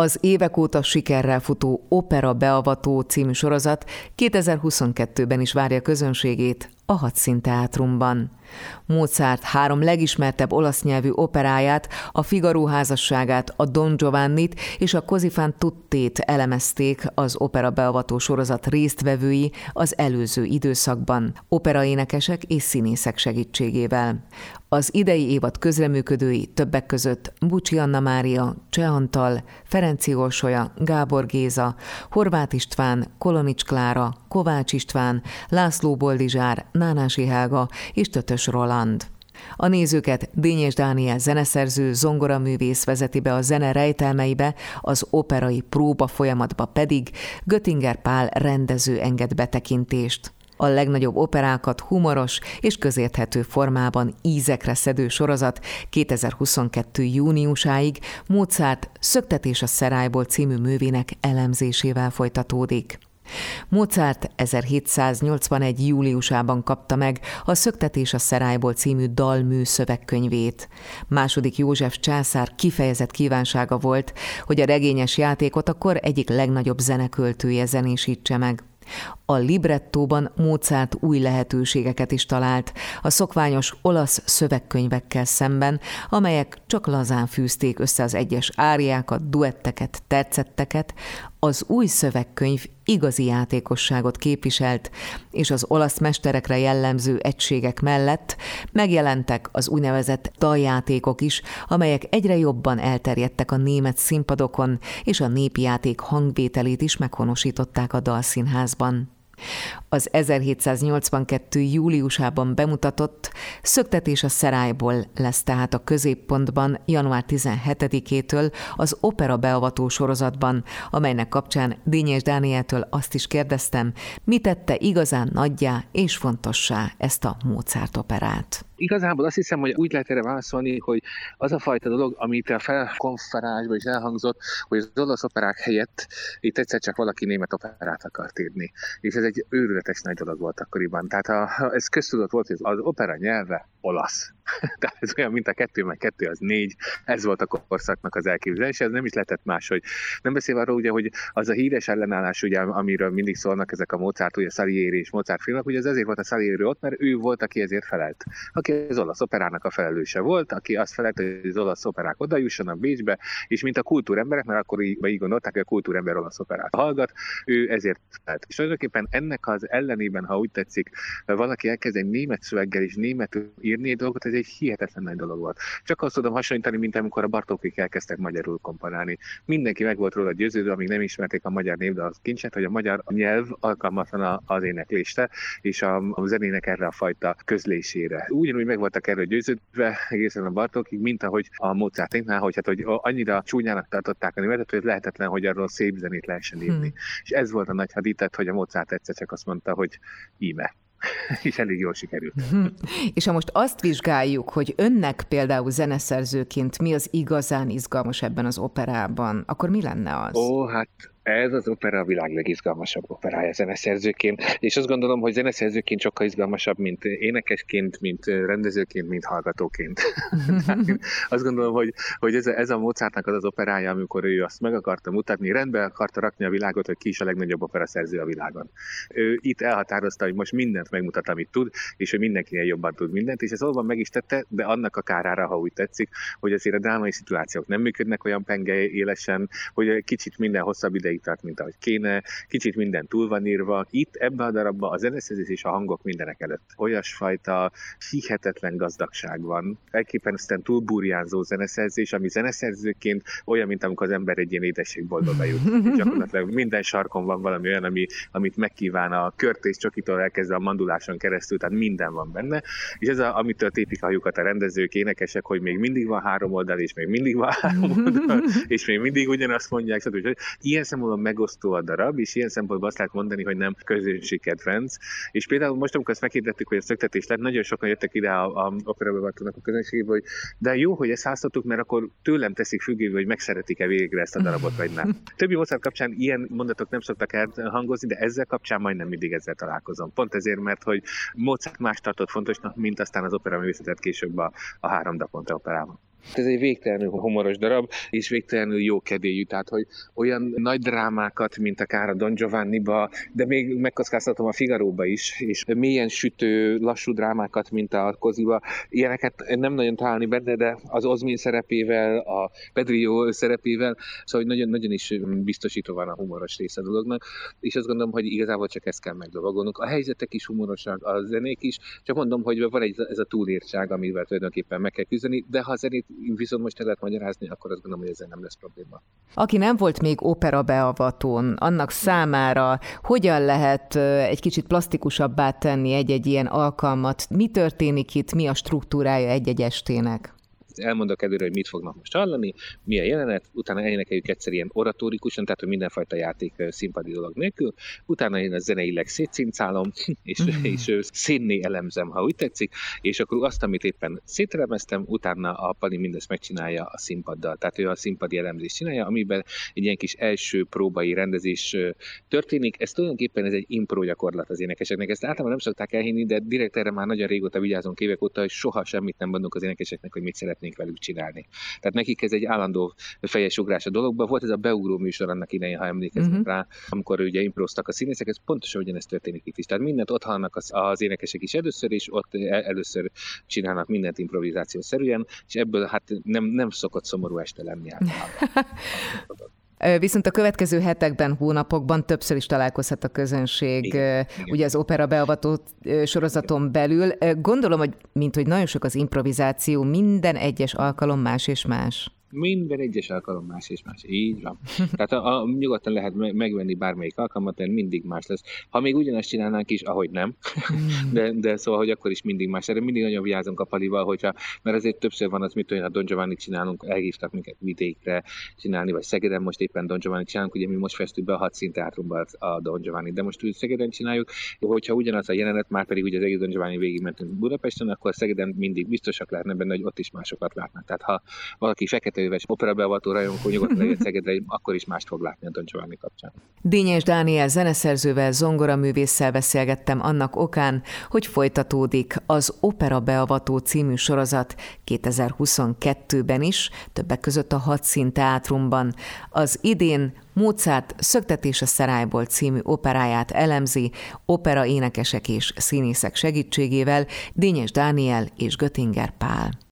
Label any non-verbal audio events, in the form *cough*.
Az évek óta sikerrel futó Opera Beavató című sorozat 2022-ben is várja közönségét a Hadszínteátrumban. Mozart három legismertebb olasz nyelvű operáját, a Figaro házasságát, a Don Giovannit és a Così fan tuttét elemezték az opera beavató sorozat résztvevői az előző időszakban, operaénekesek és színészek segítségével. Az idei évad közreműködői többek között Bucsi Anna Mária, Cseh Antal, Ferenci Orsolya, Gábor Géza, Horváth István, Kolonics Klára, Kovács István, László Boldizsár, Nánási Helga és Tötös Roland. A nézőket Dényes Dániel zeneszerző, zongoraművész vezeti be a zene rejtelmeibe, az operai próba folyamatba pedig Göttinger Pál rendező enged betekintést. A legnagyobb operákat humoros és közérthető formában ízekre szedő sorozat 2022. júniusáig Mozart Szöktetés a Szerályból című művének elemzésével folytatódik. Mozart 1781. júliusában kapta meg a Szöktetés a Szerályból című dalmű szövegkönyvét. Második József császár kifejezett kívánsága volt, hogy a regényes játékot akkor egyik legnagyobb zeneköltője zenésítse meg. A librettóban Mozart új lehetőségeket is talált, a szokványos olasz szövegkönyvekkel szemben, amelyek csak lazán fűzték össze az egyes áriákat, duetteket, tercetteket, az új szövegkönyv igazi játékosságot képviselt, és az olasz mesterekre jellemző egységek mellett megjelentek az úgynevezett daljátékok is, amelyek egyre jobban elterjedtek a német színpadokon, és a népi játék hangvételét is meghonosították a dalszínházban. Az 1782. júliusában bemutatott Szöktetés a Szerályból lesz tehát a középpontban január 17-től az opera beavató sorozatban, amelynek kapcsán Dényes Dánieltől azt is kérdeztem, mi tette igazán nagyjá és fontossá ezt a Mozart operát. Igazából azt hiszem, hogy úgy lehet erre válaszolni, hogy az a fajta dolog, amit a felkonferásban is elhangzott, hogy az olasz operák helyett itt egyszer csak valaki német operát akart írni. És ez egy őrületes nagy dolog volt akkoriban. Tehát a, ez köztudott volt, hogy az opera nyelve olasz. *laughs* Tehát ez olyan, mint a kettő, meg kettő az négy. Ez volt a korszaknak az elképzelés, ez nem is lehetett más, hogy nem beszél arról, ugye, hogy az a híres ellenállás, ugye, amiről mindig szólnak ezek a Mozart, ugye Salieri és Mozart filmek, ugye az azért volt a Salieri ott, mert ő volt, aki ezért felelt. Aki az olasz operának a felelőse volt, aki azt felelt, hogy az olasz operák oda jussanak Bécsbe, és mint a kultúremberek, mert akkor így, így gondolták, hogy a kultúrember olasz operát hallgat, ő ezért felelt. És tulajdonképpen ennek az ellenében, ha úgy tetszik, valaki elkezd egy német szöveggel és németül írni egy dolgot, ez egy hihetetlen nagy dolog volt. Csak azt tudom hasonlítani, mint amikor a Bartókék elkezdtek magyarul komponálni. Mindenki meg volt róla győződő, amíg nem ismerték a magyar névdal kincset, hogy a magyar nyelv alkalmatlan az éneklésre, és a, a zenének erre a fajta közlésére. Ugyanúgy meg voltak erről győződve egészen a Bartókig, mint ahogy a Mozartinknál, hogy, hát, hogy annyira csúnyának tartották a németet, hogy lehetetlen, hogy arról szép zenét lehessen írni. Hmm. És ez volt a nagy hadítet, hogy a Mozart egyszer csak azt mondta, hogy íme. *laughs* és elég jól sikerült. *laughs* és ha most azt vizsgáljuk, hogy önnek például zeneszerzőként mi az igazán izgalmas ebben az operában, akkor mi lenne az? Ó, hát ez az opera a világ legizgalmasabb operája zeneszerzőként, és azt gondolom, hogy zeneszerzőként sokkal izgalmasabb, mint énekesként, mint rendezőként, mint hallgatóként. *laughs* azt gondolom, hogy, hogy ez, a, ez a Mozartnak az az operája, amikor ő azt meg akarta mutatni, rendbe akarta rakni a világot, hogy ki is a legnagyobb operaszerző a világon. Ő itt elhatározta, hogy most mindent megmutat, amit tud, és hogy mindenkinél jobban tud mindent, és ez valóban meg is tette, de annak a kárára, ha úgy tetszik, hogy azért a drámai szituációk nem működnek olyan penge élesen, hogy kicsit minden hosszabb ideig tart, mint ahogy kéne, kicsit minden túl van írva. Itt ebben a darabban a zeneszerzés és a hangok mindenek előtt olyasfajta hihetetlen gazdagság van. Elképesztően túlburjánzó zeneszerzés, ami zeneszerzőként olyan, mint amikor az ember egy ilyen édességboltba bejut. *laughs* Gyakorlatilag minden sarkon van valami olyan, ami, amit megkíván a kört és csokitól elkezdve a manduláson keresztül, tehát minden van benne. És ez, a, amitől tépik a hajukat a rendezők, énekesek, hogy még mindig van három oldal, és még mindig van három *laughs* oldal, és még mindig ugyanazt mondják. Szóval, ilyen szempontból szempontból megosztó a darab, és ilyen szempontból azt lehet mondani, hogy nem közönségkedvenc. És például most, amikor ezt meghirdettük, hogy a szöktetés lett, nagyon sokan jöttek ide a, a operabevatónak a közönségéből, hogy de jó, hogy ezt háztatok, mert akkor tőlem teszik függővé, hogy megszeretik-e végre ezt a darabot, vagy nem. *laughs* Többi Mozart kapcsán ilyen mondatok nem szoktak elhangozni, de ezzel kapcsán majdnem mindig ezzel találkozom. Pont ezért, mert hogy Mozart más tartott fontosnak, mint aztán az opera művészetet később a, a három daponta operában. Ez egy végtelenül humoros darab, és végtelenül jó kedélyű, tehát hogy olyan nagy drámákat, mint akár a Don Giovanni-ba, de még megkockáztatom a Figaróba is, és mélyen sütő, lassú drámákat, mint a Koziba, ilyeneket nem nagyon találni benne, de az Ozmin szerepével, a Pedrillo szerepével, szóval nagyon, nagyon is biztosítva van a humoros része a dolognak, és azt gondolom, hogy igazából csak ezt kell megdolgolnunk. A helyzetek is humorosak, a zenék is, csak mondom, hogy van egy, ez a túlírtság, amivel tulajdonképpen meg kell küzdeni, de ha a zenét viszont most el lehet magyarázni, akkor azt gondolom, hogy ezzel nem lesz probléma. Aki nem volt még opera beavatón, annak számára hogyan lehet egy kicsit plastikusabbá tenni egy-egy ilyen alkalmat? Mi történik itt, mi a struktúrája egy-egy estének? Elmondok előre, hogy mit fognak most hallani, mi a jelenet, utána elénekeljük egyszer ilyen oratórikusan, tehát hogy mindenfajta játék színpadi dolog nélkül, utána én a zeneileg szétszincálom, *laughs* és, mm. és szénné elemzem, ha úgy tetszik, és akkor azt, amit éppen szételemeztem, utána a Pali mindezt megcsinálja a színpaddal. Tehát ő a színpadi elemzést csinálja, amiben egy ilyen kis első próbai rendezés történik. Ez tulajdonképpen ez egy impro gyakorlat az énekeseknek. Ezt általában nem szokták elhinni, de direkt erre már nagyon régóta vigyázunk évek óta, hogy soha semmit nem mondunk az énekeseknek, hogy mit szeretnénk szeretnénk velük csinálni. Tehát nekik ez egy állandó fejes ugrás a dologba. Volt ez a beugró műsor annak idején, ha emlékeznek uh-huh. rá, amikor ugye improztak a színészek, ez pontosan ugyanezt történik itt is. Tehát mindent ott hallnak az, az énekesek is először, és ott először csinálnak mindent improvizáció szerűen, és ebből hát nem, nem szokott szomorú este lenni általában. *laughs* Viszont a következő hetekben, hónapokban többször is találkozhat a közönség, Igen. ugye az opera beavató sorozaton belül. Gondolom, hogy mint hogy nagyon sok az improvizáció, minden egyes alkalom más és más. Minden egyes alkalom más és más. Így van. Tehát a, a, nyugodtan lehet megvenni bármelyik alkalmat, mert mindig más lesz. Ha még ugyanazt csinálnánk is, ahogy nem, hmm. de, de szóval, hogy akkor is mindig más. Erre mindig nagyon vigyázunk a palival, hogyha, mert azért többször van az, mit olyan, a Don Giovanni csinálunk, elhívtak minket vidékre csinálni, vagy Szegeden most éppen Don Giovanni csinálunk, ugye mi most festünk be a hat színteátrumban a Don Giovanni, de most úgy Szegeden csináljuk, hogyha ugyanaz a jelenet, már pedig ugye az egész Don Giovanni végig mentünk Budapesten, akkor Szegeden mindig biztosak lehetne benne, hogy ott is másokat látnak. Tehát ha valaki fekete éves operabeavató rajongó nyugodtan legyen Szegedre, akkor is mást fog látni a Don Giovanni kapcsán. Dényes Dániel zeneszerzővel, zongoraművésszel beszélgettem annak okán, hogy folytatódik az Opera Beavató című sorozat 2022-ben is, többek között a Hadszín Teátrumban. Az idén Mozart Szöktetés a című operáját elemzi, opera énekesek és színészek segítségével Dényes Dániel és Göttinger Pál.